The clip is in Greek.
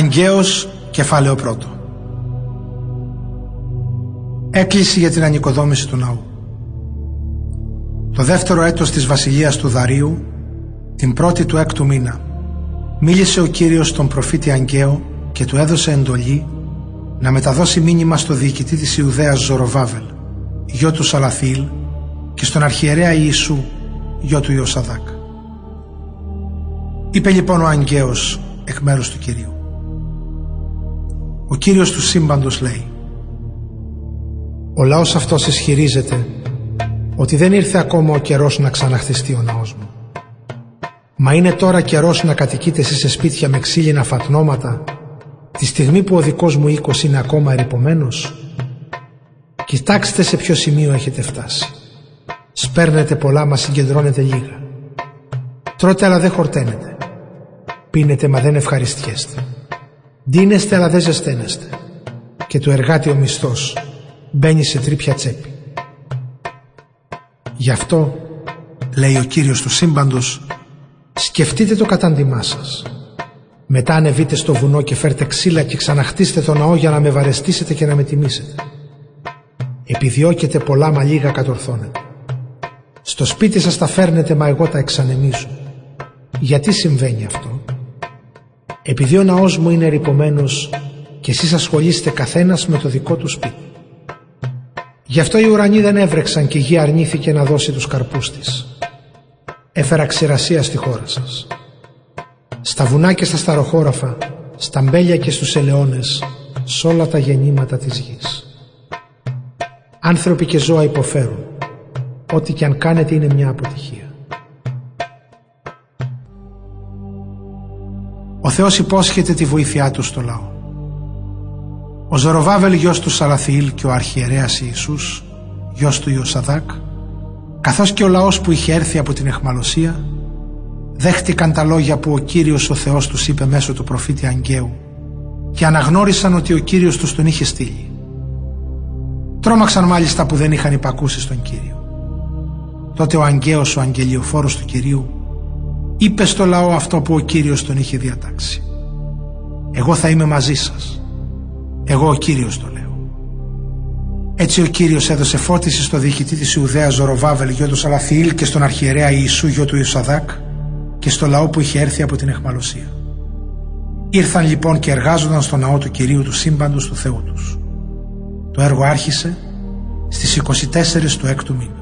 Αγκαίος κεφάλαιο πρώτο. Έκκληση για την ανοικοδόμηση του ναού. Το δεύτερο έτος της βασιλείας του Δαρίου την πρώτη του έκτου μήνα μίλησε ο Κύριος στον προφήτη Αγκαίο και του έδωσε εντολή να μεταδώσει μήνυμα στο διοικητή της Ιουδαίας Ζωροβάβελ γιο του Σαλαθήλ και στον αρχιερέα Ιησού γιο του Ιωσαδάκ. Είπε λοιπόν ο Αγκαίος εκ μέρους του Κυρίου ο Κύριος του σύμπαντος λέει Ο λαός αυτός ισχυρίζεται ότι δεν ήρθε ακόμα ο καιρός να ξαναχτιστεί ο ναός μου. Μα είναι τώρα καιρός να κατοικείτε εσείς σε σπίτια με ξύλινα φατνώματα τη στιγμή που ο δικός μου οίκος είναι ακόμα ερυπωμένος. Κοιτάξτε σε ποιο σημείο έχετε φτάσει. Σπέρνετε πολλά μα συγκεντρώνετε λίγα. Τρώτε αλλά δεν χορταίνετε. Πίνετε μα δεν ευχαριστιέστε. Δίνεστε αλλά δεν ζεσταίνεστε και του εργάτη ο μισθός μπαίνει σε τρύπια τσέπη. Γι' αυτό, λέει ο Κύριος του σύμπαντος, σκεφτείτε το κατάντημά σας. Μετά ανεβείτε στο βουνό και φέρτε ξύλα και ξαναχτίστε το ναό για να με βαρεστήσετε και να με τιμήσετε. Επιδιώκετε πολλά μα λίγα κατορθώνετε. Στο σπίτι σας τα φέρνετε μα εγώ τα εξανεμίζω. Γιατί συμβαίνει αυτό; Επειδή ο ναός μου είναι ρηπωμένος και εσείς ασχολείστε καθένας με το δικό του σπίτι. Γι' αυτό οι ουρανοί δεν έβρεξαν και η γη αρνήθηκε να δώσει τους καρπούς της. Έφερα ξηρασία στη χώρα σας. Στα βουνά και στα σταροχώραφα, στα μπέλια και στους ελαιώνες, σ' όλα τα γεννήματα της γης. Άνθρωποι και ζώα υποφέρουν. Ό,τι και αν κάνετε είναι μια αποτυχία. Ο Θεός υπόσχεται τη βοήθειά του στο λαό. Ο Ζωροβάβελ γιος του Σαλαθιήλ και ο αρχιερέας Ιησούς, γιος του Ιωσαδάκ, καθώς και ο λαός που είχε έρθει από την εχμαλωσία, δέχτηκαν τα λόγια που ο Κύριος ο Θεός τους είπε μέσω του προφήτη Αγγαίου και αναγνώρισαν ότι ο Κύριος τους τον είχε στείλει. Τρόμαξαν μάλιστα που δεν είχαν υπακούσει στον Κύριο. Τότε ο Αγγαίος ο αγγελιοφόρος του Κυρίου είπε στο λαό αυτό που ο Κύριος τον είχε διατάξει. Εγώ θα είμαι μαζί σας. Εγώ ο Κύριος το λέω. Έτσι ο Κύριος έδωσε φώτιση στο διοικητή της Ιουδαίας Ζωροβάβελ γιο του Σαλαθιήλ και στον αρχιερέα Ιησού γιο του Ιωσαδάκ και στο λαό που είχε έρθει από την εχμαλωσία. Ήρθαν λοιπόν και εργάζονταν στο ναό του Κυρίου του σύμπαντος του Θεού τους. Το έργο άρχισε στις 24 του έκτου μήνα.